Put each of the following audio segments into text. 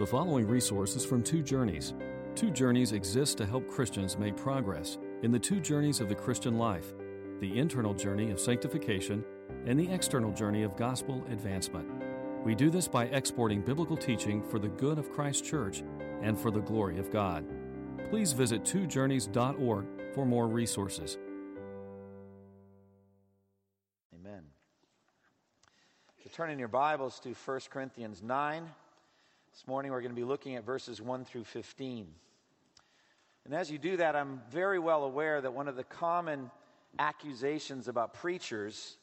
The following resources from Two Journeys. Two Journeys exists to help Christians make progress in the two journeys of the Christian life the internal journey of sanctification and the external journey of gospel advancement. We do this by exporting biblical teaching for the good of Christ's church and for the glory of God. Please visit twojourneys.org for more resources. Amen. So your Bibles to 1 Corinthians 9. This morning we're going to be looking at verses 1 through 15. And as you do that, I'm very well aware that one of the common accusations about preachers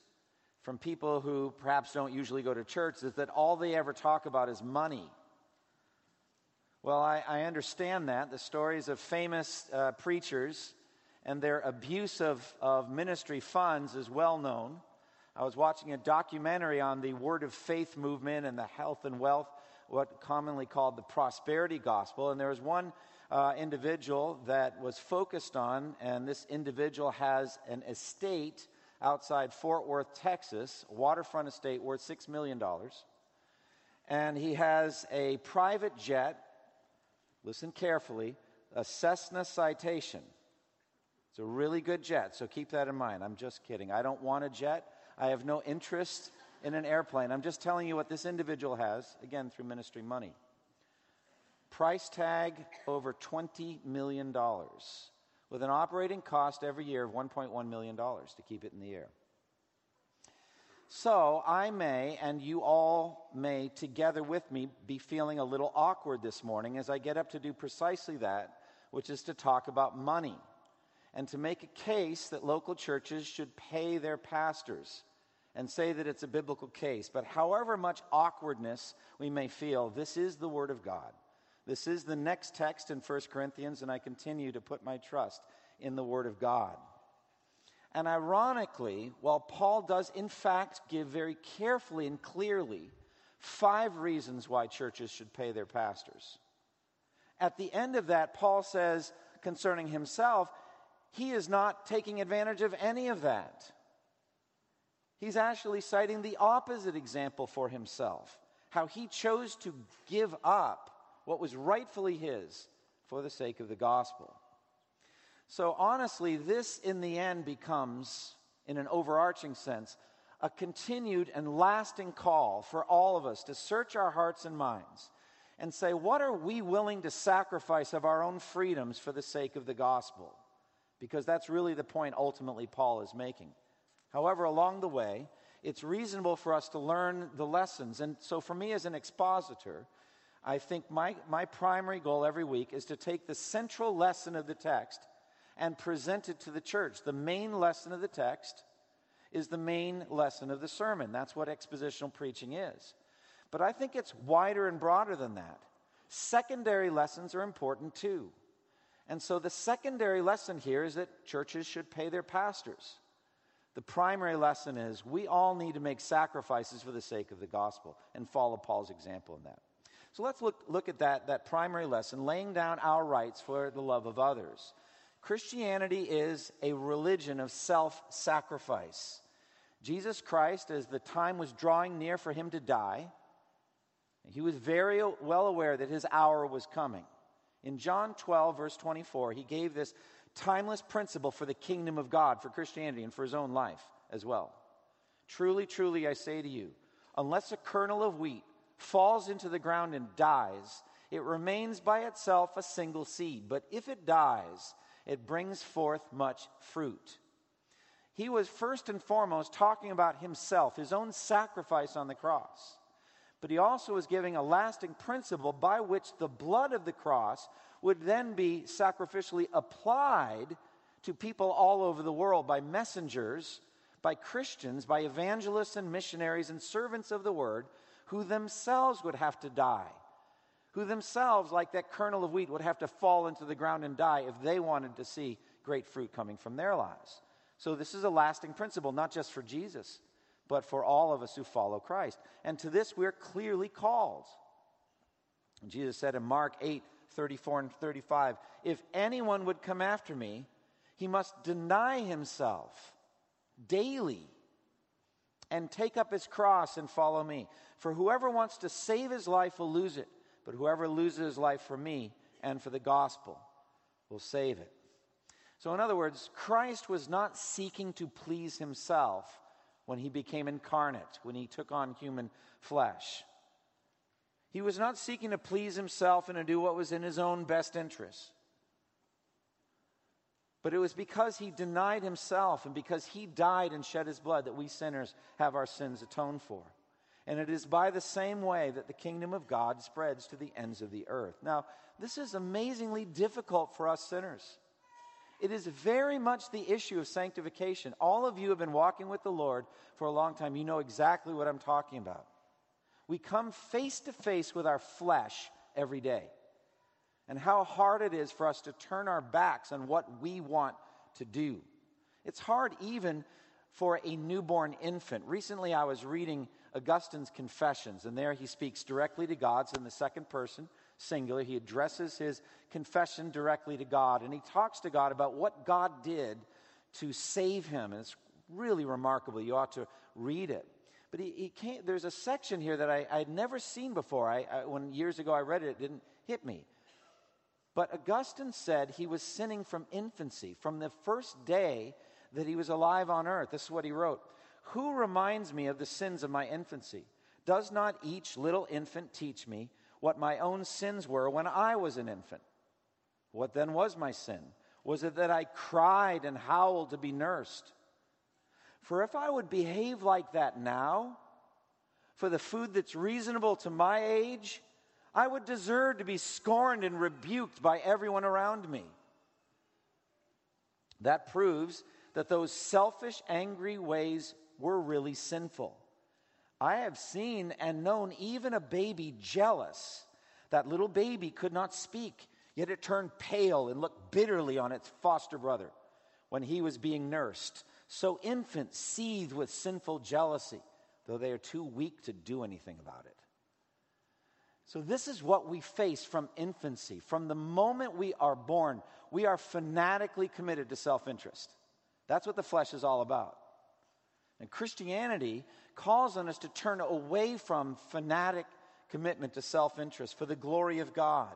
from people who perhaps don't usually go to church is that all they ever talk about is money. Well, I, I understand that. The stories of famous uh, preachers and their abuse of, of ministry funds is well known. I was watching a documentary on the Word of Faith movement and the health and wealth what commonly called the prosperity gospel. And there was one uh, individual that was focused on, and this individual has an estate outside Fort Worth, Texas, waterfront estate worth $6 million. And he has a private jet, listen carefully, a Cessna Citation. It's a really good jet, so keep that in mind. I'm just kidding. I don't want a jet. I have no interest in an airplane. I'm just telling you what this individual has, again, through ministry money. Price tag over $20 million, with an operating cost every year of $1.1 million to keep it in the air. So I may, and you all may, together with me, be feeling a little awkward this morning as I get up to do precisely that, which is to talk about money and to make a case that local churches should pay their pastors and say that it's a biblical case. But however much awkwardness we may feel, this is the Word of God. This is the next text in 1 Corinthians, and I continue to put my trust in the Word of God. And ironically, while Paul does in fact give very carefully and clearly five reasons why churches should pay their pastors, at the end of that, Paul says concerning himself, he is not taking advantage of any of that. He's actually citing the opposite example for himself how he chose to give up what was rightfully his for the sake of the gospel. So, honestly, this in the end becomes, in an overarching sense, a continued and lasting call for all of us to search our hearts and minds and say, what are we willing to sacrifice of our own freedoms for the sake of the gospel? Because that's really the point ultimately Paul is making. However, along the way, it's reasonable for us to learn the lessons. And so, for me as an expositor, I think my, my primary goal every week is to take the central lesson of the text and present it to the church. The main lesson of the text is the main lesson of the sermon. That's what expositional preaching is. But I think it's wider and broader than that. Secondary lessons are important too. And so the secondary lesson here is that churches should pay their pastors. The primary lesson is we all need to make sacrifices for the sake of the gospel and follow Paul's example in that. So let's look, look at that, that primary lesson, laying down our rights for the love of others. Christianity is a religion of self sacrifice. Jesus Christ, as the time was drawing near for him to die, he was very well aware that his hour was coming. In John 12, verse 24, he gave this timeless principle for the kingdom of God, for Christianity, and for his own life as well. Truly, truly, I say to you, unless a kernel of wheat falls into the ground and dies, it remains by itself a single seed. But if it dies, it brings forth much fruit. He was first and foremost talking about himself, his own sacrifice on the cross. But he also was giving a lasting principle by which the blood of the cross would then be sacrificially applied to people all over the world by messengers, by Christians, by evangelists and missionaries and servants of the word who themselves would have to die, who themselves, like that kernel of wheat, would have to fall into the ground and die if they wanted to see great fruit coming from their lives. So, this is a lasting principle, not just for Jesus, but for all of us who follow Christ. And to this we're clearly called. Jesus said in Mark 8 34 and 35 If anyone would come after me, he must deny himself daily and take up his cross and follow me. For whoever wants to save his life will lose it, but whoever loses his life for me and for the gospel will save it. So, in other words, Christ was not seeking to please himself when he became incarnate, when he took on human flesh. He was not seeking to please himself and to do what was in his own best interest. But it was because he denied himself and because he died and shed his blood that we sinners have our sins atoned for. And it is by the same way that the kingdom of God spreads to the ends of the earth. Now, this is amazingly difficult for us sinners. It is very much the issue of sanctification. All of you have been walking with the Lord for a long time. You know exactly what I'm talking about. We come face to face with our flesh every day, and how hard it is for us to turn our backs on what we want to do. It's hard even for a newborn infant. Recently, I was reading Augustine's Confessions, and there he speaks directly to God in the second person singular. He addresses his confession directly to God, and he talks to God about what God did to save him. And it's really remarkable. You ought to read it. But he, he can't, there's a section here that I, had never seen before. I, I, when years ago I read it, it didn't hit me. But Augustine said he was sinning from infancy, from the first day that he was alive on earth. This is what he wrote Who reminds me of the sins of my infancy? Does not each little infant teach me what my own sins were when I was an infant. What then was my sin? Was it that I cried and howled to be nursed? For if I would behave like that now, for the food that's reasonable to my age, I would deserve to be scorned and rebuked by everyone around me. That proves that those selfish, angry ways were really sinful. I have seen and known even a baby jealous. That little baby could not speak, yet it turned pale and looked bitterly on its foster brother when he was being nursed. So infants seethe with sinful jealousy, though they are too weak to do anything about it. So, this is what we face from infancy. From the moment we are born, we are fanatically committed to self interest. That's what the flesh is all about. And Christianity calls on us to turn away from fanatic commitment to self interest for the glory of God,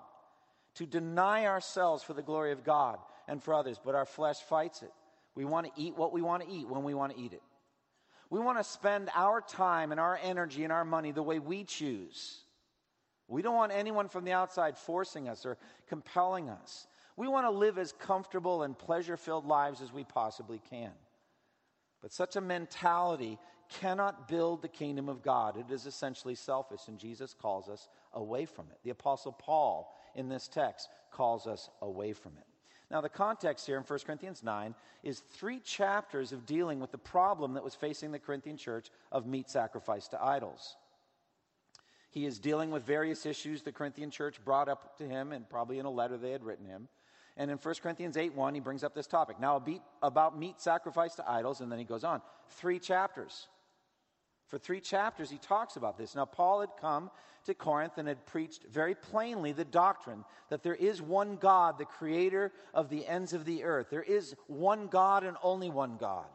to deny ourselves for the glory of God and for others, but our flesh fights it. We want to eat what we want to eat when we want to eat it. We want to spend our time and our energy and our money the way we choose. We don't want anyone from the outside forcing us or compelling us. We want to live as comfortable and pleasure filled lives as we possibly can. But such a mentality cannot build the kingdom of God. It is essentially selfish, and Jesus calls us away from it. The Apostle Paul, in this text, calls us away from it. Now, the context here in 1 Corinthians 9 is three chapters of dealing with the problem that was facing the Corinthian church of meat sacrifice to idols. He is dealing with various issues the Corinthian church brought up to him, and probably in a letter they had written him. And in 1 Corinthians 8 1, he brings up this topic. Now, about meat sacrifice to idols, and then he goes on. Three chapters. For three chapters, he talks about this. Now, Paul had come to Corinth and had preached very plainly the doctrine that there is one God, the creator of the ends of the earth. There is one God and only one God.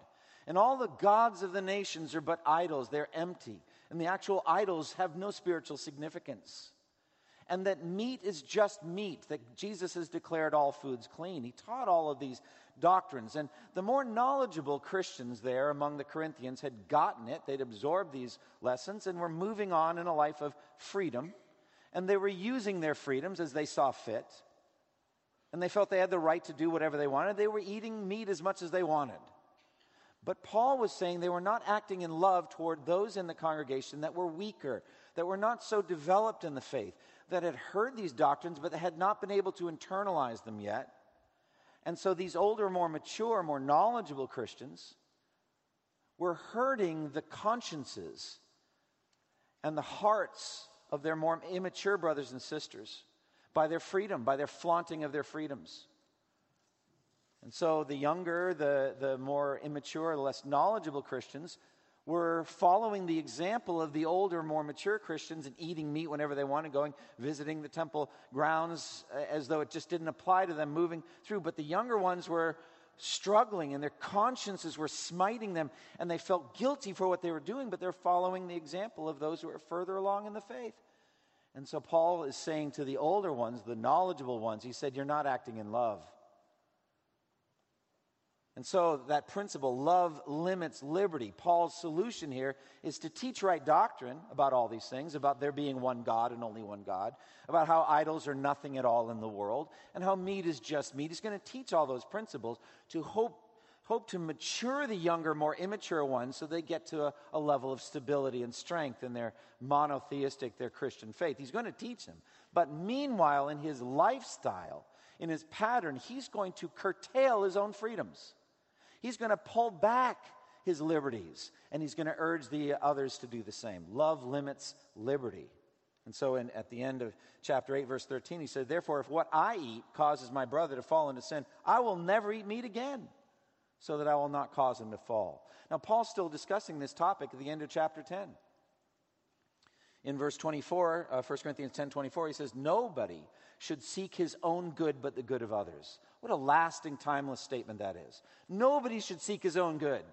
And all the gods of the nations are but idols, they're empty. And the actual idols have no spiritual significance and that meat is just meat, that Jesus has declared all foods clean. He taught all of these doctrines. And the more knowledgeable Christians there among the Corinthians had gotten it, they'd absorbed these lessons and were moving on in a life of freedom. And they were using their freedoms as they saw fit. And they felt they had the right to do whatever they wanted. They were eating meat as much as they wanted. But Paul was saying they were not acting in love toward those in the congregation that were weaker, that were not so developed in the faith, that had heard these doctrines, but had not been able to internalize them yet. And so these older, more mature, more knowledgeable Christians were hurting the consciences and the hearts of their more immature brothers and sisters by their freedom, by their flaunting of their freedoms. And so the younger, the, the more immature, the less knowledgeable Christians were following the example of the older, more mature Christians and eating meat whenever they wanted, going, visiting the temple grounds uh, as though it just didn't apply to them, moving through. But the younger ones were struggling and their consciences were smiting them and they felt guilty for what they were doing, but they're following the example of those who are further along in the faith. And so Paul is saying to the older ones, the knowledgeable ones, he said, You're not acting in love. And so that principle, love limits liberty. Paul's solution here is to teach right doctrine about all these things, about there being one God and only one God, about how idols are nothing at all in the world, and how meat is just meat. He's going to teach all those principles to hope, hope to mature the younger, more immature ones so they get to a, a level of stability and strength in their monotheistic, their Christian faith. He's going to teach them. But meanwhile, in his lifestyle, in his pattern, he's going to curtail his own freedoms. He's going to pull back his liberties and he's going to urge the others to do the same. Love limits liberty. And so in, at the end of chapter 8, verse 13, he said, Therefore, if what I eat causes my brother to fall into sin, I will never eat meat again, so that I will not cause him to fall. Now, Paul's still discussing this topic at the end of chapter 10. In verse 24, uh, 1 Corinthians 10 24, he says, Nobody should seek his own good but the good of others. What a lasting, timeless statement that is. Nobody should seek his own good.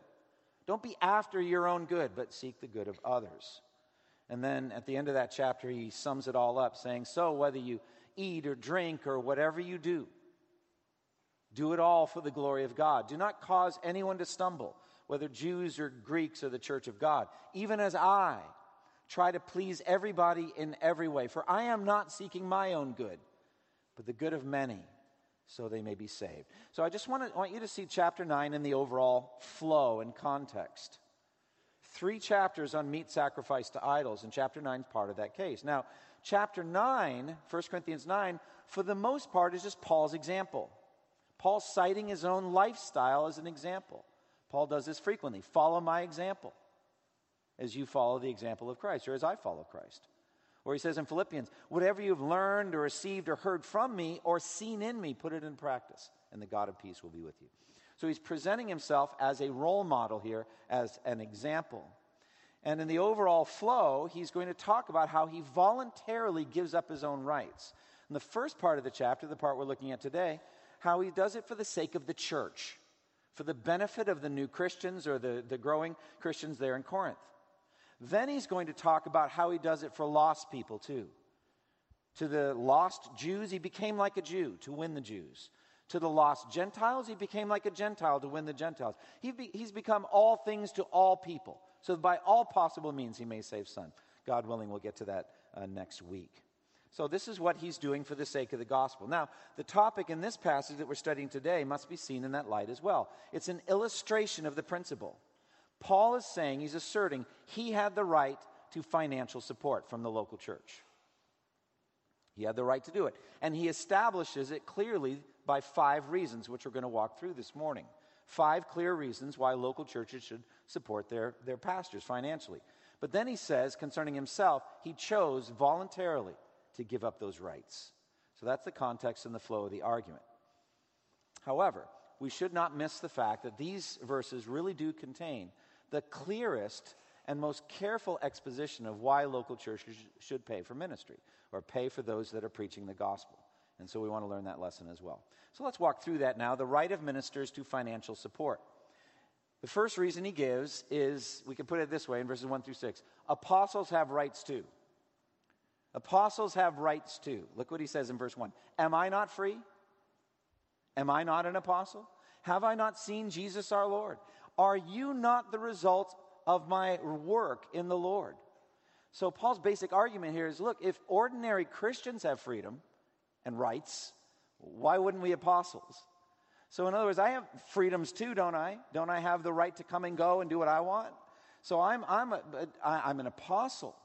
Don't be after your own good, but seek the good of others. And then at the end of that chapter, he sums it all up, saying, So whether you eat or drink or whatever you do, do it all for the glory of God. Do not cause anyone to stumble, whether Jews or Greeks or the church of God, even as I try to please everybody in every way. For I am not seeking my own good, but the good of many, so they may be saved. So I just want, to, want you to see chapter 9 in the overall flow and context. Three chapters on meat sacrifice to idols, and chapter 9 is part of that case. Now, chapter 9, 1 Corinthians 9, for the most part, is just Paul's example. Paul citing his own lifestyle as an example. Paul does this frequently. Follow my example as you follow the example of Christ, or as I follow Christ. Or he says in Philippians, whatever you've learned or received or heard from me or seen in me, put it in practice, and the God of peace will be with you. So he's presenting himself as a role model here, as an example. And in the overall flow, he's going to talk about how he voluntarily gives up his own rights. In the first part of the chapter, the part we're looking at today, how he does it for the sake of the church, for the benefit of the new Christians or the, the growing Christians there in Corinth. Then he's going to talk about how he does it for lost people, too. To the lost Jews, he became like a Jew to win the Jews. To the lost Gentiles, he became like a Gentile to win the Gentiles. He be, he's become all things to all people. So, by all possible means, he may save some. God willing, we'll get to that uh, next week. So, this is what he's doing for the sake of the gospel. Now, the topic in this passage that we're studying today must be seen in that light as well. It's an illustration of the principle. Paul is saying, he's asserting, he had the right to financial support from the local church. He had the right to do it. And he establishes it clearly by five reasons, which we're going to walk through this morning. Five clear reasons why local churches should support their, their pastors financially. But then he says, concerning himself, he chose voluntarily to give up those rights. So that's the context and the flow of the argument. However, we should not miss the fact that these verses really do contain the clearest and most careful exposition of why local churches should pay for ministry or pay for those that are preaching the gospel. And so we want to learn that lesson as well. So let's walk through that now the right of ministers to financial support. The first reason he gives is we can put it this way in verses 1 through 6 apostles have rights too. Apostles have rights too. Look what he says in verse 1 Am I not free? Am I not an apostle? Have I not seen Jesus our Lord? Are you not the result of my work in the Lord? So, Paul's basic argument here is look, if ordinary Christians have freedom and rights, why wouldn't we apostles? So, in other words, I have freedoms too, don't I? Don't I have the right to come and go and do what I want? So, I'm, I'm, a, I'm an apostle.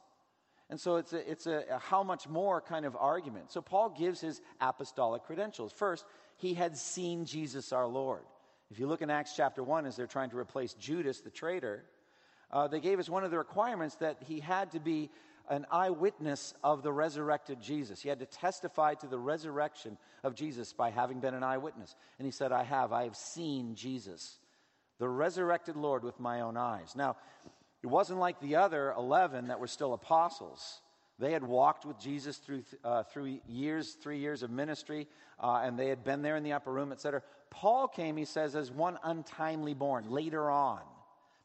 And so it's a, it's a, a how much more kind of argument. So Paul gives his apostolic credentials. First, he had seen Jesus our Lord. If you look in Acts chapter 1, as they're trying to replace Judas, the traitor, uh, they gave us one of the requirements that he had to be an eyewitness of the resurrected Jesus. He had to testify to the resurrection of Jesus by having been an eyewitness. And he said, I have. I have seen Jesus, the resurrected Lord, with my own eyes. Now, it wasn't like the other 11 that were still apostles. They had walked with Jesus through, uh, through years, three years of ministry, uh, and they had been there in the upper room, etc. Paul came, he says, as one untimely born later on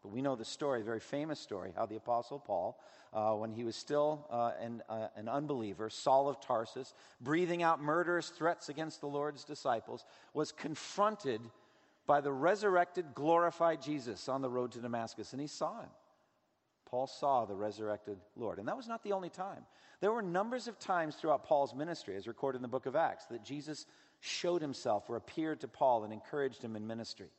But we know the story, a very famous story, how the Apostle Paul, uh, when he was still uh, an, uh, an unbeliever, Saul of Tarsus, breathing out murderous threats against the Lord's disciples, was confronted by the resurrected, glorified Jesus on the road to Damascus, and he saw him. Paul saw the resurrected Lord. And that was not the only time. There were numbers of times throughout Paul's ministry, as recorded in the book of Acts, that Jesus showed himself or appeared to Paul and encouraged him in ministry.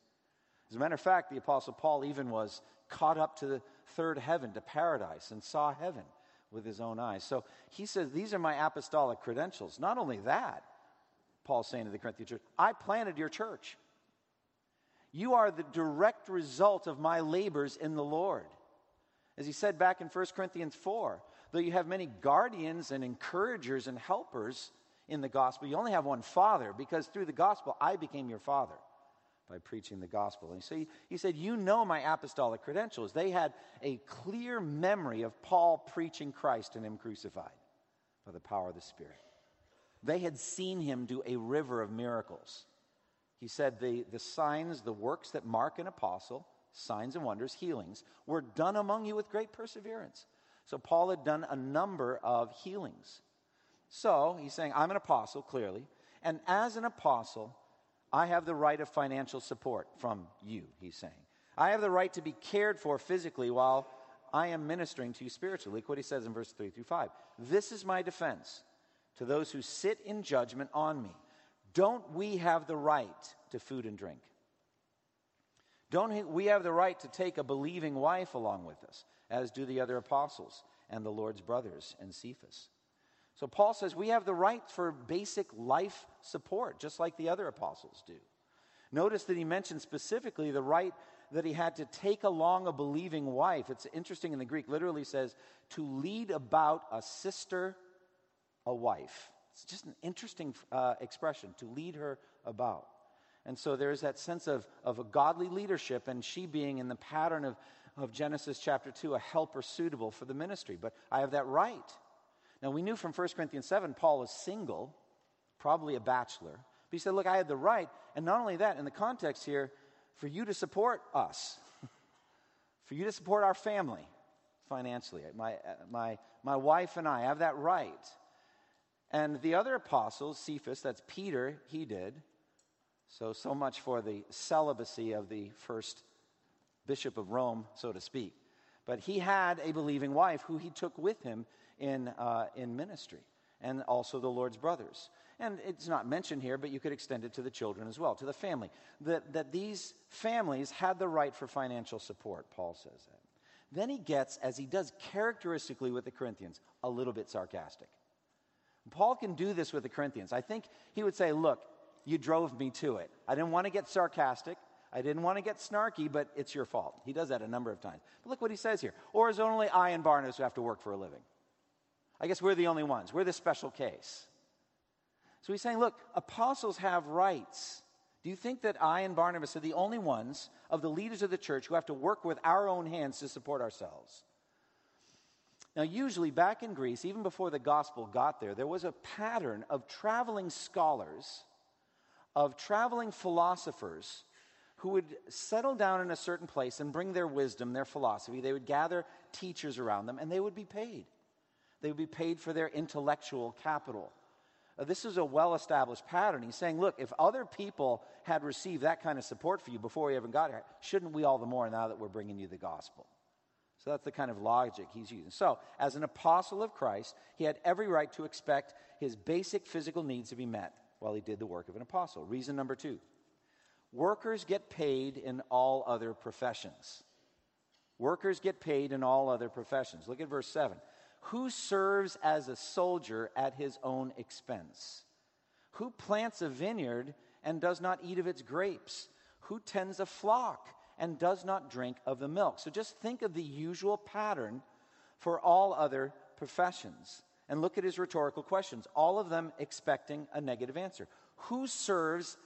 As a matter of fact, the Apostle Paul even was caught up to the third heaven, to paradise, and saw heaven with his own eyes. So he says, These are my apostolic credentials. Not only that, Paul's saying to the Corinthian church, I planted your church. You are the direct result of my labors in the Lord. As he said back in 1 Corinthians 4, though you have many guardians and encouragers and helpers in the gospel, you only have one father because through the gospel I became your father by preaching the gospel. And so he, he said, You know my apostolic credentials. They had a clear memory of Paul preaching Christ and him crucified by the power of the Spirit. They had seen him do a river of miracles. He said, The, the signs, the works that mark an apostle, signs and wonders, healings, were done among you with great perseverance. So Paul had done a number of healings. So he's saying, I'm an apostle, clearly. And as an apostle, I have the right of financial support from you, he's saying. I have the right to be cared for physically while I am ministering to you spiritually. Look what he says in verse 3 through 5. This is my defense to those who sit in judgment on me. Don't we have the right to food and drink? Don't we have the right to take a believing wife along with us, as do the other apostles and the Lord's brothers and Cephas? So Paul says we have the right for basic life support, just like the other apostles do. Notice that he mentions specifically the right that he had to take along a believing wife. It's interesting in the Greek, literally says to lead about a sister, a wife. It's just an interesting uh, expression, to lead her about. And so there's that sense of, of a godly leadership, and she being in the pattern of, of Genesis chapter 2, a helper suitable for the ministry. But I have that right. Now, we knew from 1 Corinthians 7, Paul was single, probably a bachelor. But he said, Look, I had the right. And not only that, in the context here, for you to support us, for you to support our family financially. My, my, my wife and I have that right. And the other apostles, Cephas, that's Peter, he did. So, so much for the celibacy of the first bishop of Rome, so to speak. But he had a believing wife who he took with him in, uh, in ministry, and also the Lord's brothers. And it's not mentioned here, but you could extend it to the children as well, to the family. That, that these families had the right for financial support, Paul says that. Then he gets, as he does characteristically with the Corinthians, a little bit sarcastic. Paul can do this with the Corinthians. I think he would say, Look, you drove me to it. I didn't want to get sarcastic. I didn't want to get snarky, but it's your fault. He does that a number of times. But look what he says here. Or is only I and Barnabas who have to work for a living? I guess we're the only ones. We're the special case. So he's saying, look, apostles have rights. Do you think that I and Barnabas are the only ones of the leaders of the church who have to work with our own hands to support ourselves? Now, usually back in Greece, even before the gospel got there, there was a pattern of traveling scholars, of traveling philosophers who would settle down in a certain place and bring their wisdom, their philosophy. They would gather teachers around them and they would be paid. They would be paid for their intellectual capital. Uh, this is a well established pattern. He's saying, look, if other people had received that kind of support for you before we even got here, shouldn't we all the more now that we're bringing you the gospel? So that's the kind of logic he's using. So, as an apostle of Christ, he had every right to expect his basic physical needs to be met while he did the work of an apostle. Reason number two workers get paid in all other professions. Workers get paid in all other professions. Look at verse 7. Who serves as a soldier at his own expense? Who plants a vineyard and does not eat of its grapes? Who tends a flock and does not drink of the milk? So just think of the usual pattern for all other professions. And look at his rhetorical questions, all of them expecting a negative answer. Who serves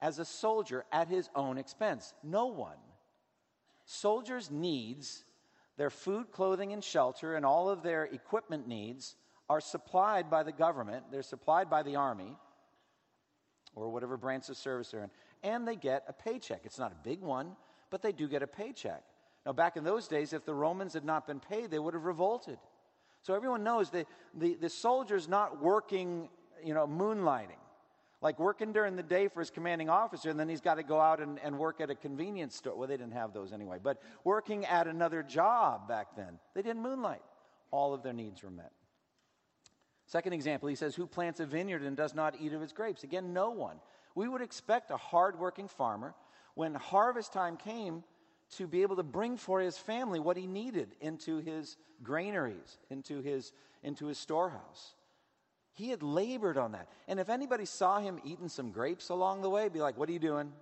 as a soldier at his own expense? No one. Soldiers' needs their food, clothing, and shelter, and all of their equipment needs are supplied by the government. They're supplied by the army or whatever branch of service they're in. And they get a paycheck. It's not a big one, but they do get a paycheck. Now, back in those days, if the Romans had not been paid, they would have revolted. So everyone knows that the, the soldier's not working, you know, moonlighting. Like working during the day for his commanding officer, and then he's got to go out and, and work at a convenience store. Well, they didn't have those anyway, but working at another job back then. They didn't moonlight. All of their needs were met. Second example, he says, Who plants a vineyard and does not eat of its grapes? Again, no one. We would expect a hardworking farmer, when harvest time came, to be able to bring for his family what he needed into his granaries, into his, into his storehouse. He had labored on that. And if anybody saw him eating some grapes along the way, be like, What are you doing?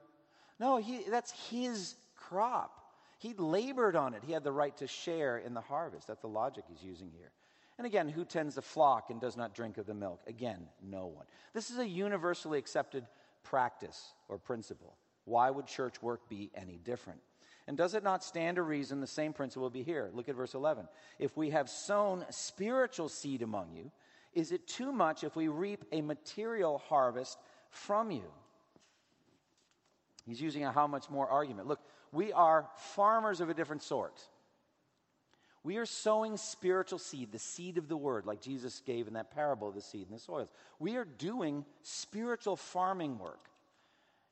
No, he, that's his crop. He labored on it. He had the right to share in the harvest. That's the logic he's using here. And again, who tends the flock and does not drink of the milk? Again, no one. This is a universally accepted practice or principle. Why would church work be any different? And does it not stand to reason the same principle will be here? Look at verse 11. If we have sown spiritual seed among you, is it too much if we reap a material harvest from you? He's using a how much more argument. Look, we are farmers of a different sort. We are sowing spiritual seed, the seed of the word, like Jesus gave in that parable of the seed and the soils. We are doing spiritual farming work.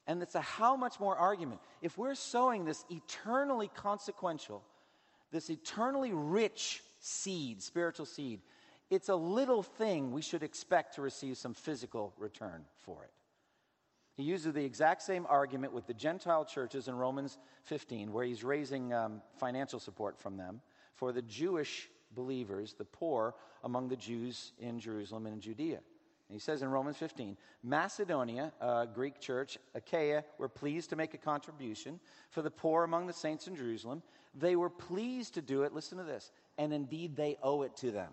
And it's a how much more argument. If we're sowing this eternally consequential, this eternally rich seed, spiritual seed, it's a little thing we should expect to receive some physical return for it. He uses the exact same argument with the Gentile churches in Romans 15, where he's raising um, financial support from them for the Jewish believers, the poor among the Jews in Jerusalem and in Judea. And he says in Romans 15, Macedonia, a Greek church, Achaia, were pleased to make a contribution for the poor among the saints in Jerusalem. They were pleased to do it, listen to this, and indeed they owe it to them.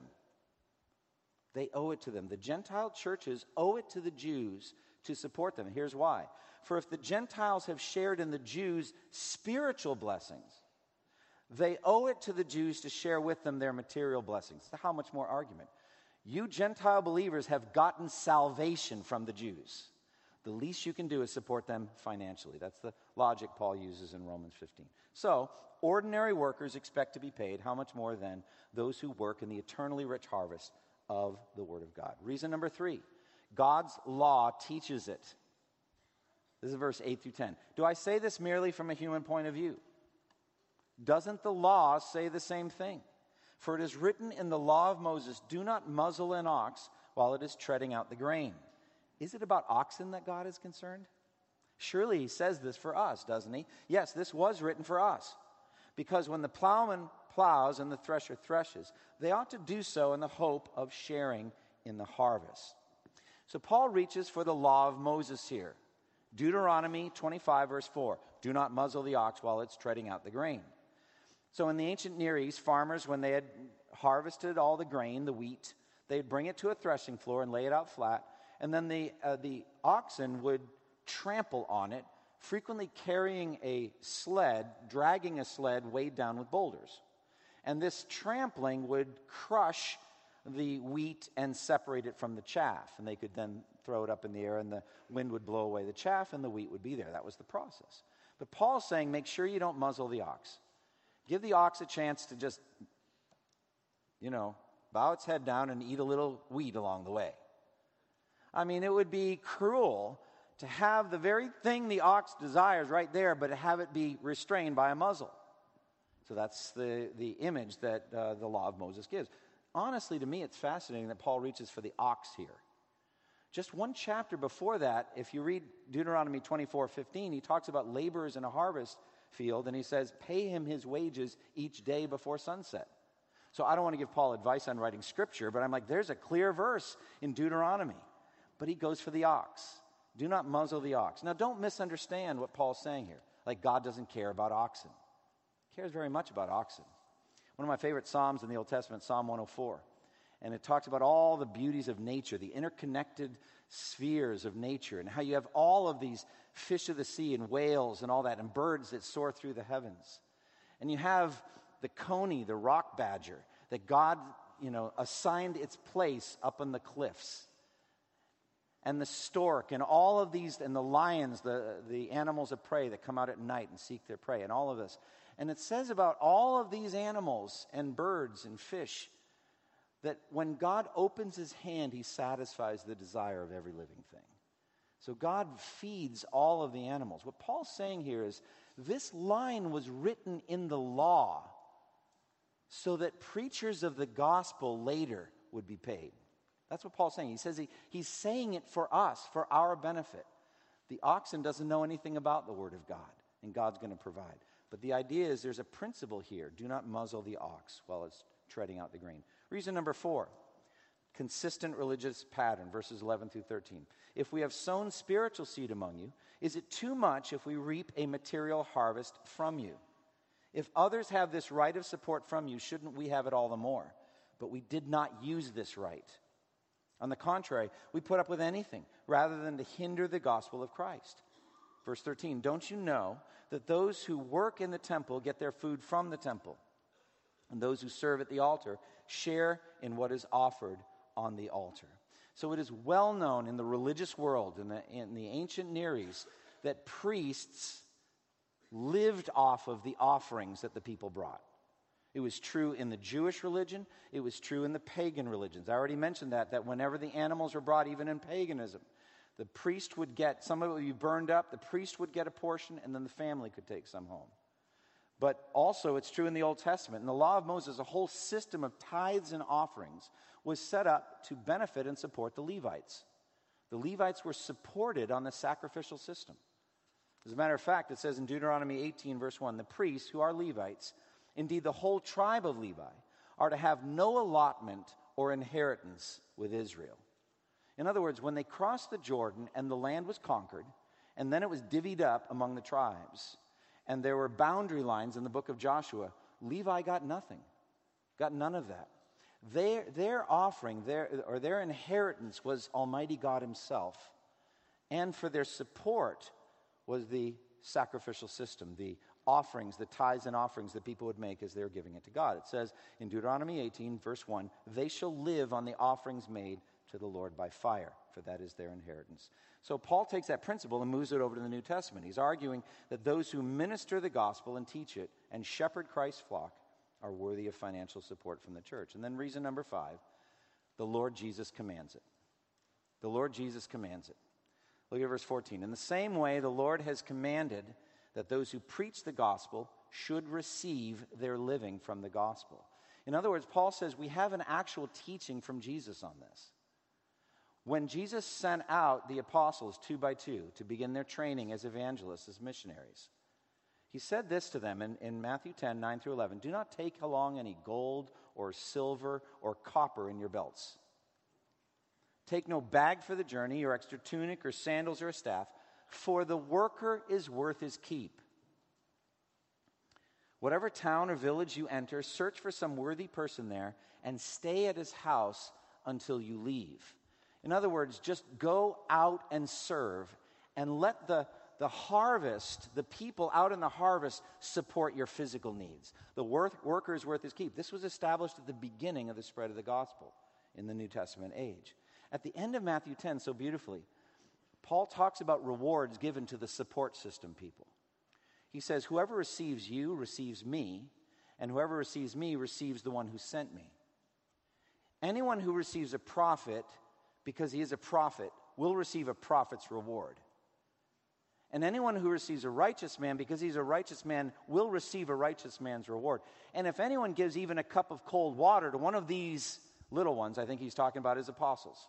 They owe it to them. The Gentile churches owe it to the Jews to support them. Here's why. For if the Gentiles have shared in the Jews' spiritual blessings, they owe it to the Jews to share with them their material blessings. How much more argument? You Gentile believers have gotten salvation from the Jews. The least you can do is support them financially. That's the logic Paul uses in Romans 15. So, ordinary workers expect to be paid. How much more than those who work in the eternally rich harvest of the Word of God? Reason number three God's law teaches it. This is verse 8 through 10. Do I say this merely from a human point of view? Doesn't the law say the same thing? For it is written in the law of Moses, Do not muzzle an ox while it is treading out the grain. Is it about oxen that God is concerned? Surely he says this for us, doesn't he? Yes, this was written for us. Because when the plowman plows and the thresher threshes, they ought to do so in the hope of sharing in the harvest. So Paul reaches for the law of Moses here. Deuteronomy 25, verse 4 Do not muzzle the ox while it's treading out the grain. So in the ancient Near East, farmers, when they had harvested all the grain, the wheat, they'd bring it to a threshing floor and lay it out flat. And then the, uh, the oxen would trample on it, frequently carrying a sled, dragging a sled weighed down with boulders. And this trampling would crush the wheat and separate it from the chaff. And they could then throw it up in the air, and the wind would blow away the chaff, and the wheat would be there. That was the process. But Paul's saying, make sure you don't muzzle the ox. Give the ox a chance to just, you know, bow its head down and eat a little wheat along the way. I mean, it would be cruel to have the very thing the ox desires right there, but have it be restrained by a muzzle. So that's the, the image that uh, the law of Moses gives. Honestly, to me, it's fascinating that Paul reaches for the ox here. Just one chapter before that, if you read Deuteronomy 24 15, he talks about laborers in a harvest field, and he says, Pay him his wages each day before sunset. So I don't want to give Paul advice on writing scripture, but I'm like, there's a clear verse in Deuteronomy. But he goes for the ox. Do not muzzle the ox. Now, don't misunderstand what Paul's saying here. Like, God doesn't care about oxen. He cares very much about oxen. One of my favorite Psalms in the Old Testament, Psalm 104. And it talks about all the beauties of nature, the interconnected spheres of nature, and how you have all of these fish of the sea and whales and all that, and birds that soar through the heavens. And you have the coney, the rock badger, that God, you know, assigned its place up on the cliffs. And the stork, and all of these, and the lions, the, the animals of prey that come out at night and seek their prey, and all of this. And it says about all of these animals and birds and fish that when God opens his hand, he satisfies the desire of every living thing. So God feeds all of the animals. What Paul's saying here is this line was written in the law so that preachers of the gospel later would be paid. That's what Paul's saying. He says he, he's saying it for us, for our benefit. The oxen doesn't know anything about the Word of God, and God's going to provide. But the idea is there's a principle here do not muzzle the ox while it's treading out the grain. Reason number four consistent religious pattern, verses 11 through 13. If we have sown spiritual seed among you, is it too much if we reap a material harvest from you? If others have this right of support from you, shouldn't we have it all the more? But we did not use this right. On the contrary, we put up with anything rather than to hinder the gospel of Christ. Verse 13 Don't you know that those who work in the temple get their food from the temple, and those who serve at the altar share in what is offered on the altar? So it is well known in the religious world, in the, in the ancient Near East, that priests lived off of the offerings that the people brought. It was true in the Jewish religion, it was true in the pagan religions. I already mentioned that, that whenever the animals were brought, even in paganism, the priest would get, some of it would be burned up, the priest would get a portion, and then the family could take some home. But also, it's true in the Old Testament. In the law of Moses, a whole system of tithes and offerings was set up to benefit and support the Levites. The Levites were supported on the sacrificial system. As a matter of fact, it says in Deuteronomy 18, verse 1 the priests, who are Levites, indeed the whole tribe of Levi, are to have no allotment or inheritance with Israel. In other words, when they crossed the Jordan and the land was conquered, and then it was divvied up among the tribes, and there were boundary lines in the book of Joshua, Levi got nothing, got none of that. Their, their offering, their, or their inheritance was Almighty God Himself. And for their support was the sacrificial system, the offerings, the tithes and offerings that people would make as they're giving it to God. It says in Deuteronomy 18, verse 1, they shall live on the offerings made to the Lord by fire, for that is their inheritance. So Paul takes that principle and moves it over to the New Testament. He's arguing that those who minister the gospel and teach it and shepherd Christ's flock are worthy of financial support from the church. And then reason number five the Lord Jesus commands it. The Lord Jesus commands it. Look at verse 14. In the same way, the Lord has commanded that those who preach the gospel should receive their living from the gospel. In other words, Paul says we have an actual teaching from Jesus on this. When Jesus sent out the apostles two by two to begin their training as evangelists, as missionaries, he said this to them in, in Matthew 10 9 through 11 Do not take along any gold or silver or copper in your belts. Take no bag for the journey, or extra tunic, or sandals, or a staff for the worker is worth his keep. Whatever town or village you enter, search for some worthy person there and stay at his house until you leave. In other words, just go out and serve and let the, the harvest, the people out in the harvest, support your physical needs. The worth, worker is worth his keep. This was established at the beginning of the spread of the gospel in the New Testament age. At the end of Matthew 10, so beautifully, Paul talks about rewards given to the support system people. He says, Whoever receives you receives me, and whoever receives me receives the one who sent me. Anyone who receives a prophet because he is a prophet will receive a prophet's reward. And anyone who receives a righteous man because he's a righteous man will receive a righteous man's reward. And if anyone gives even a cup of cold water to one of these little ones, I think he's talking about his apostles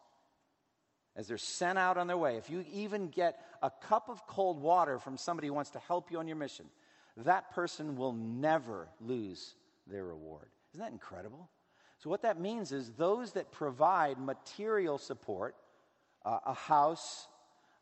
as they're sent out on their way, if you even get a cup of cold water from somebody who wants to help you on your mission, that person will never lose their reward. Isn't that incredible? So, what that means is those that provide material support, uh, a house,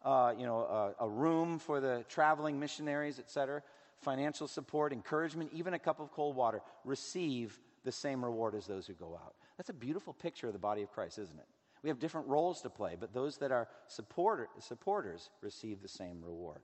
uh, you know, a, a room for the traveling missionaries, etc., financial support, encouragement, even a cup of cold water, receive the same reward as those who go out. That's a beautiful picture of the body of Christ, isn't it? We have different roles to play, but those that are supporter, supporters receive the same reward.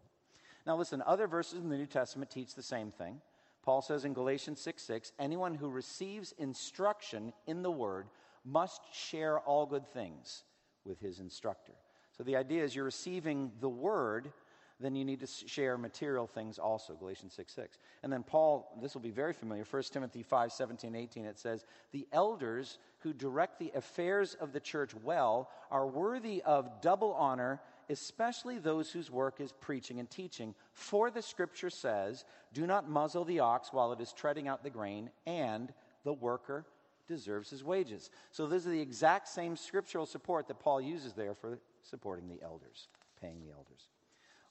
Now, listen, other verses in the New Testament teach the same thing. Paul says in Galatians 6 6, anyone who receives instruction in the word must share all good things with his instructor. So the idea is you're receiving the word, then you need to share material things also, Galatians 6 6. And then Paul, this will be very familiar, 1 Timothy 5 17, 18, it says, The elders who direct the affairs of the church well are worthy of double honor, especially those whose work is preaching and teaching. For the scripture says, Do not muzzle the ox while it is treading out the grain, and the worker deserves his wages. So, those are the exact same scriptural support that Paul uses there for supporting the elders, paying the elders.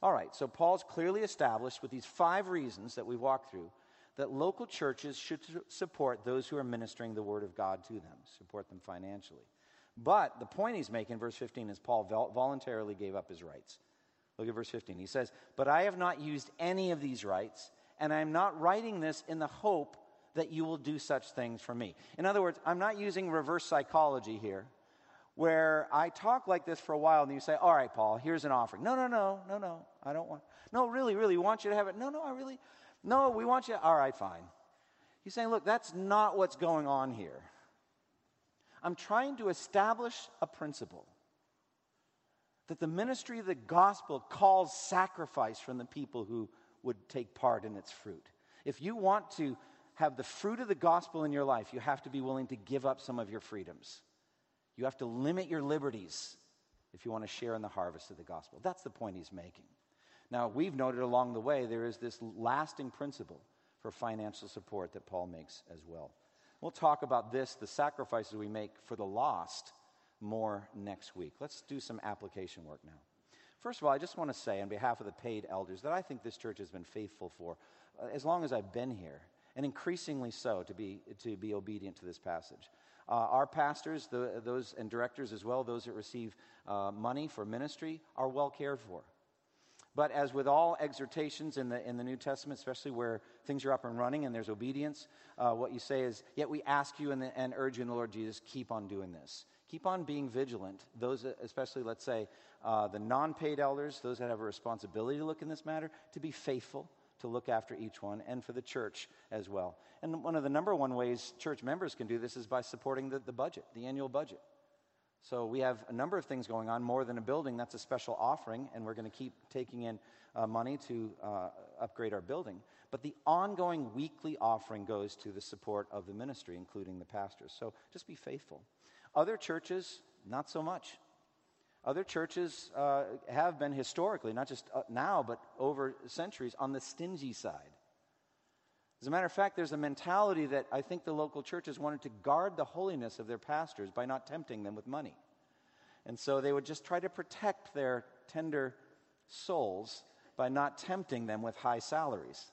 All right, so Paul's clearly established with these five reasons that we walked through that local churches should support those who are ministering the word of God to them, support them financially. But the point he's making in verse 15 is Paul voluntarily gave up his rights. Look at verse 15. He says, But I have not used any of these rights, and I am not writing this in the hope that you will do such things for me. In other words, I'm not using reverse psychology here where I talk like this for a while and you say, All right, Paul, here's an offering. No, no, no, no, no, I don't want. No, really, really, we want you to have it. No, no, I really. No, we want you. All right, fine. He's saying, Look, that's not what's going on here. I'm trying to establish a principle that the ministry of the gospel calls sacrifice from the people who would take part in its fruit. If you want to have the fruit of the gospel in your life, you have to be willing to give up some of your freedoms. You have to limit your liberties if you want to share in the harvest of the gospel. That's the point he's making. Now, we've noted along the way there is this lasting principle for financial support that Paul makes as well. We'll talk about this, the sacrifices we make for the lost, more next week. Let's do some application work now. First of all, I just want to say, on behalf of the paid elders, that I think this church has been faithful for uh, as long as I've been here, and increasingly so to be, to be obedient to this passage. Uh, our pastors, the, those and directors as well, those that receive uh, money for ministry, are well cared for. But as with all exhortations in the, in the New Testament, especially where things are up and running and there's obedience, uh, what you say is, Yet we ask you and, the, and, urge you in the Lord Jesus, keep on doing this. Keep on being vigilant. Those, especially, let's say, uh, the non paid elders, those that have a responsibility to look in this matter, to be faithful to look after each one and for the church as well. And one of the number one ways church members can do this is by supporting the, the budget, the annual budget. So we have a number of things going on, more than a building. That's a special offering, and we're going to keep taking in uh, money to uh, upgrade our building. But the ongoing weekly offering goes to the support of the ministry, including the pastors. So just be faithful. Other churches, not so much. Other churches uh, have been historically, not just uh, now, but over centuries, on the stingy side. As a matter of fact, there's a mentality that I think the local churches wanted to guard the holiness of their pastors by not tempting them with money. And so they would just try to protect their tender souls by not tempting them with high salaries,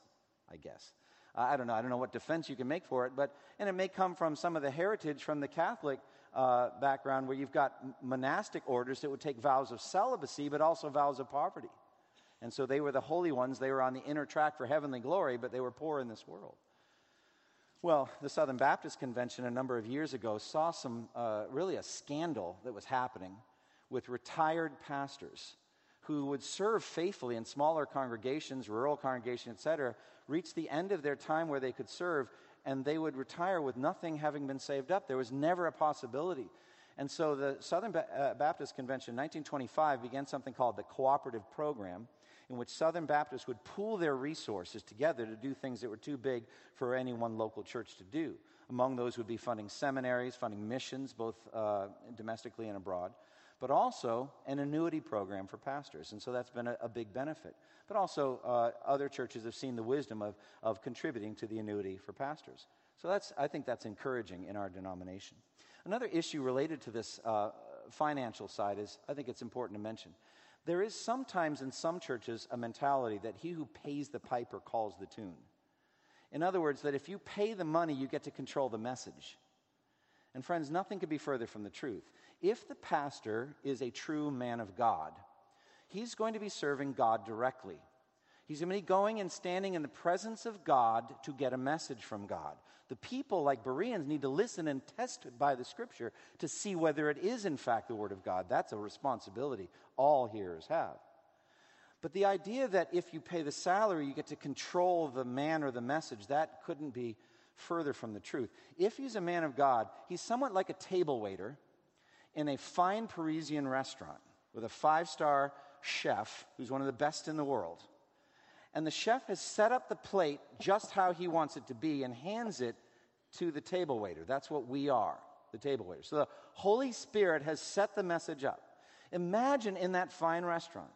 I guess. I don't know. I don't know what defense you can make for it, but, and it may come from some of the heritage from the Catholic uh, background where you've got monastic orders that would take vows of celibacy, but also vows of poverty. And so they were the holy ones. They were on the inner track for heavenly glory, but they were poor in this world. Well, the Southern Baptist Convention a number of years ago saw some, uh, really a scandal that was happening with retired pastors who would serve faithfully in smaller congregations, rural congregations, etc., reach the end of their time where they could serve, and they would retire with nothing having been saved up. There was never a possibility. And so the Southern uh, Baptist Convention in 1925 began something called the Cooperative Program, in which Southern Baptists would pool their resources together to do things that were too big for any one local church to do. Among those would be funding seminaries, funding missions, both uh, domestically and abroad, but also an annuity program for pastors. And so that's been a, a big benefit. But also, uh, other churches have seen the wisdom of, of contributing to the annuity for pastors. So that's, I think that's encouraging in our denomination. Another issue related to this uh, financial side is I think it's important to mention. There is sometimes in some churches a mentality that he who pays the piper calls the tune. In other words, that if you pay the money, you get to control the message. And friends, nothing could be further from the truth. If the pastor is a true man of God, he's going to be serving God directly. He's going to be going and standing in the presence of God to get a message from God. The people, like Bereans, need to listen and test by the scripture to see whether it is, in fact, the word of God. That's a responsibility all hearers have. But the idea that if you pay the salary, you get to control the man or the message, that couldn't be further from the truth. If he's a man of God, he's somewhat like a table waiter in a fine Parisian restaurant with a five star chef who's one of the best in the world. And the chef has set up the plate just how he wants it to be and hands it to the table waiter. That's what we are, the table waiter. So the Holy Spirit has set the message up. Imagine in that fine restaurant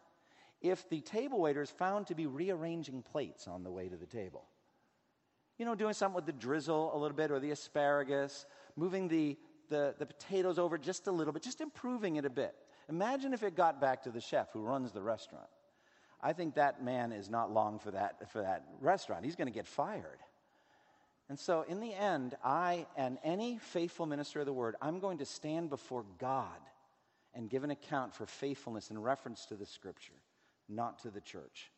if the table waiter is found to be rearranging plates on the way to the table. You know, doing something with the drizzle a little bit or the asparagus, moving the, the, the potatoes over just a little bit, just improving it a bit. Imagine if it got back to the chef who runs the restaurant. I think that man is not long for that, for that restaurant. He's going to get fired. And so, in the end, I and any faithful minister of the word, I'm going to stand before God and give an account for faithfulness in reference to the scripture, not to the church.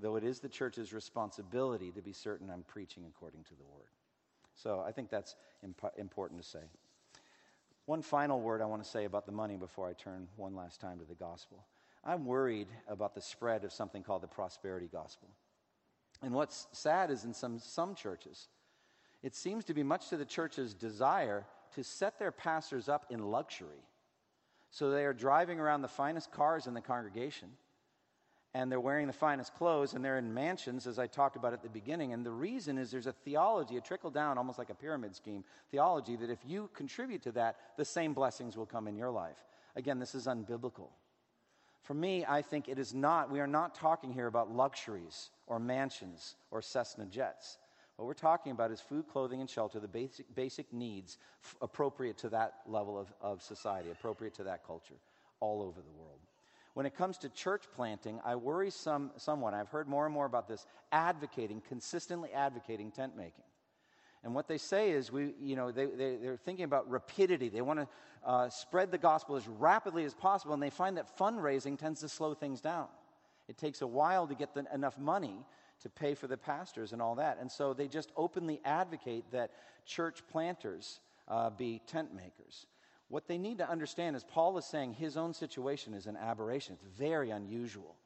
Though it is the church's responsibility to be certain I'm preaching according to the word. So, I think that's imp- important to say. One final word I want to say about the money before I turn one last time to the gospel. I'm worried about the spread of something called the prosperity gospel. And what's sad is in some, some churches, it seems to be much to the church's desire to set their pastors up in luxury. So they are driving around the finest cars in the congregation and they're wearing the finest clothes and they're in mansions, as I talked about at the beginning. And the reason is there's a theology, a trickle down, almost like a pyramid scheme theology, that if you contribute to that, the same blessings will come in your life. Again, this is unbiblical. For me, I think it is not, we are not talking here about luxuries or mansions or Cessna jets. What we're talking about is food, clothing, and shelter, the basic, basic needs f- appropriate to that level of, of society, appropriate to that culture, all over the world. When it comes to church planting, I worry some, somewhat. I've heard more and more about this advocating, consistently advocating tent making. And what they say is, we, you know, they, they, are thinking about rapidity. They want to uh, spread the gospel as rapidly as possible, and they find that fundraising tends to slow things down. It takes a while to get the, enough money to pay for the pastors and all that. And so they just openly advocate that church planters uh, be tent makers. What they need to understand is Paul is saying his own situation is an aberration. It's very unusual.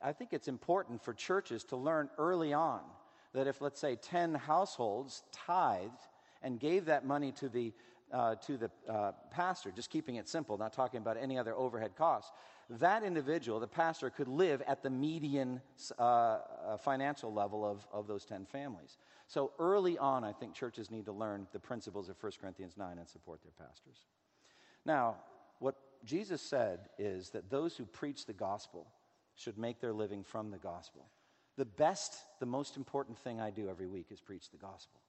I think it's important for churches to learn early on that if, let's say, 10 households tithed and gave that money to the, uh, to the uh, pastor, just keeping it simple, not talking about any other overhead costs, that individual, the pastor, could live at the median uh, uh financial level of, of those 10 families. So early on, I think churches need to learn the principles of 1 Corinthians 9 and support their pastors. Now, what Jesus said is that those who preach the gospel should make their living from the gospel. The best, the most important thing I do every week is preach the gospel.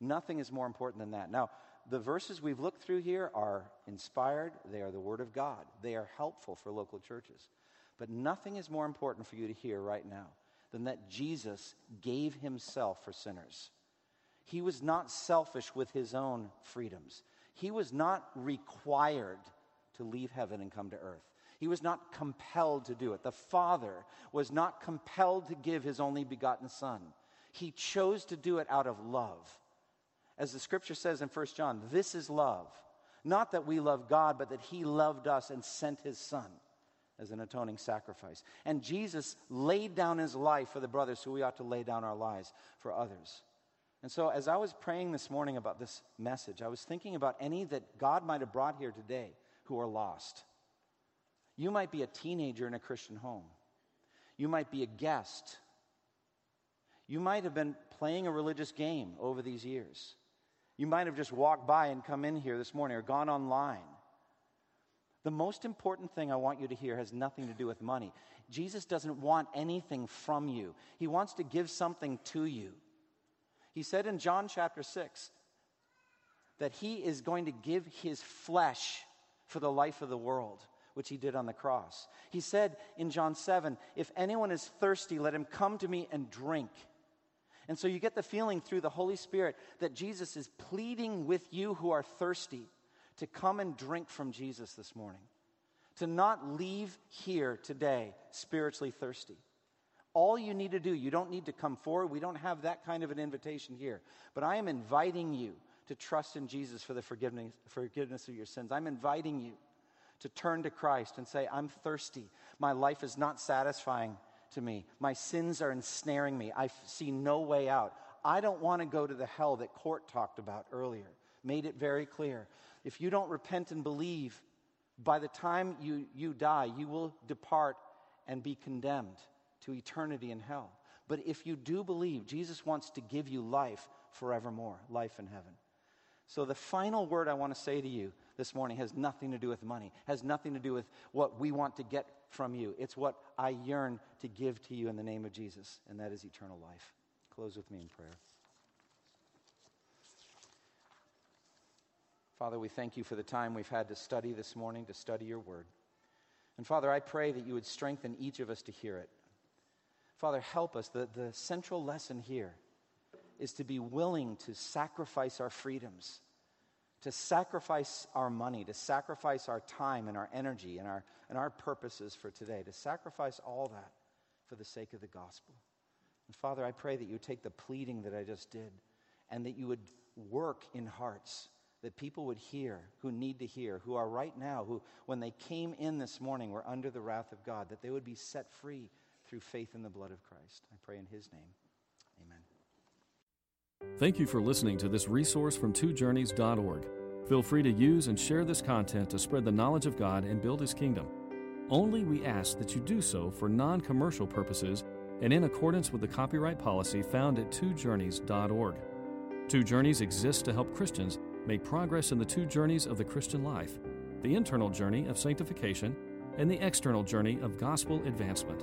Nothing is more important than that. Now, the verses we've looked through here are inspired, they are the Word of God, they are helpful for local churches. But nothing is more important for you to hear right now than that Jesus gave himself for sinners. He was not selfish with his own freedoms. He was not required to leave heaven and come to earth. He was not compelled to do it. The Father was not compelled to give his only begotten Son. He chose to do it out of love. As the scripture says in 1 John, this is love. Not that we love God, but that he loved us and sent his Son as an atoning sacrifice. And Jesus laid down his life for the brothers, so we ought to lay down our lives for others. And so, as I was praying this morning about this message, I was thinking about any that God might have brought here today who are lost. You might be a teenager in a Christian home, you might be a guest, you might have been playing a religious game over these years. You might have just walked by and come in here this morning or gone online. The most important thing I want you to hear has nothing to do with money. Jesus doesn't want anything from you, He wants to give something to you. He said in John chapter 6 that he is going to give his flesh for the life of the world, which he did on the cross. He said in John 7 If anyone is thirsty, let him come to me and drink. And so you get the feeling through the Holy Spirit that Jesus is pleading with you who are thirsty to come and drink from Jesus this morning, to not leave here today spiritually thirsty. All you need to do, you don't need to come forward. We don't have that kind of an invitation here. But I am inviting you to trust in Jesus for the forgiveness, forgiveness of your sins. I'm inviting you to turn to Christ and say, I'm thirsty. My life is not satisfying to me. My sins are ensnaring me. I see no way out. I don't want to go to the hell that Court talked about earlier, made it very clear. If you don't repent and believe, by the time you, you die, you will depart and be condemned to eternity in hell. But if you do believe, Jesus wants to give you life forevermore, life in heaven. So the final word I want to say to you this morning has nothing to do with money, has nothing to do with what we want to get from you. It's what I yearn to give to you in the name of Jesus, and that is eternal life. Close with me in prayer. Father, we thank you for the time we've had to study this morning, to study your word. And Father, I pray that you would strengthen each of us to hear it. Father, help us. The, the central lesson here is to be willing to sacrifice our freedoms, to sacrifice our money, to sacrifice our time and our energy and our, and our purposes for today, to sacrifice all that for the sake of the gospel. And Father, I pray that you take the pleading that I just did and that you would work in hearts that people would hear who need to hear, who are right now, who, when they came in this morning, were under the wrath of God, that they would be set free through faith in the blood of Christ. I pray in His name. Amen. Thank you for listening to this resource from twojourneys.org. Feel free to use and share this content to spread the knowledge of God and build His kingdom. Only we ask that you do so for non commercial purposes and in accordance with the copyright policy found at twojourneys.org. Two Journeys exists to help Christians make progress in the two journeys of the Christian life the internal journey of sanctification and the external journey of gospel advancement.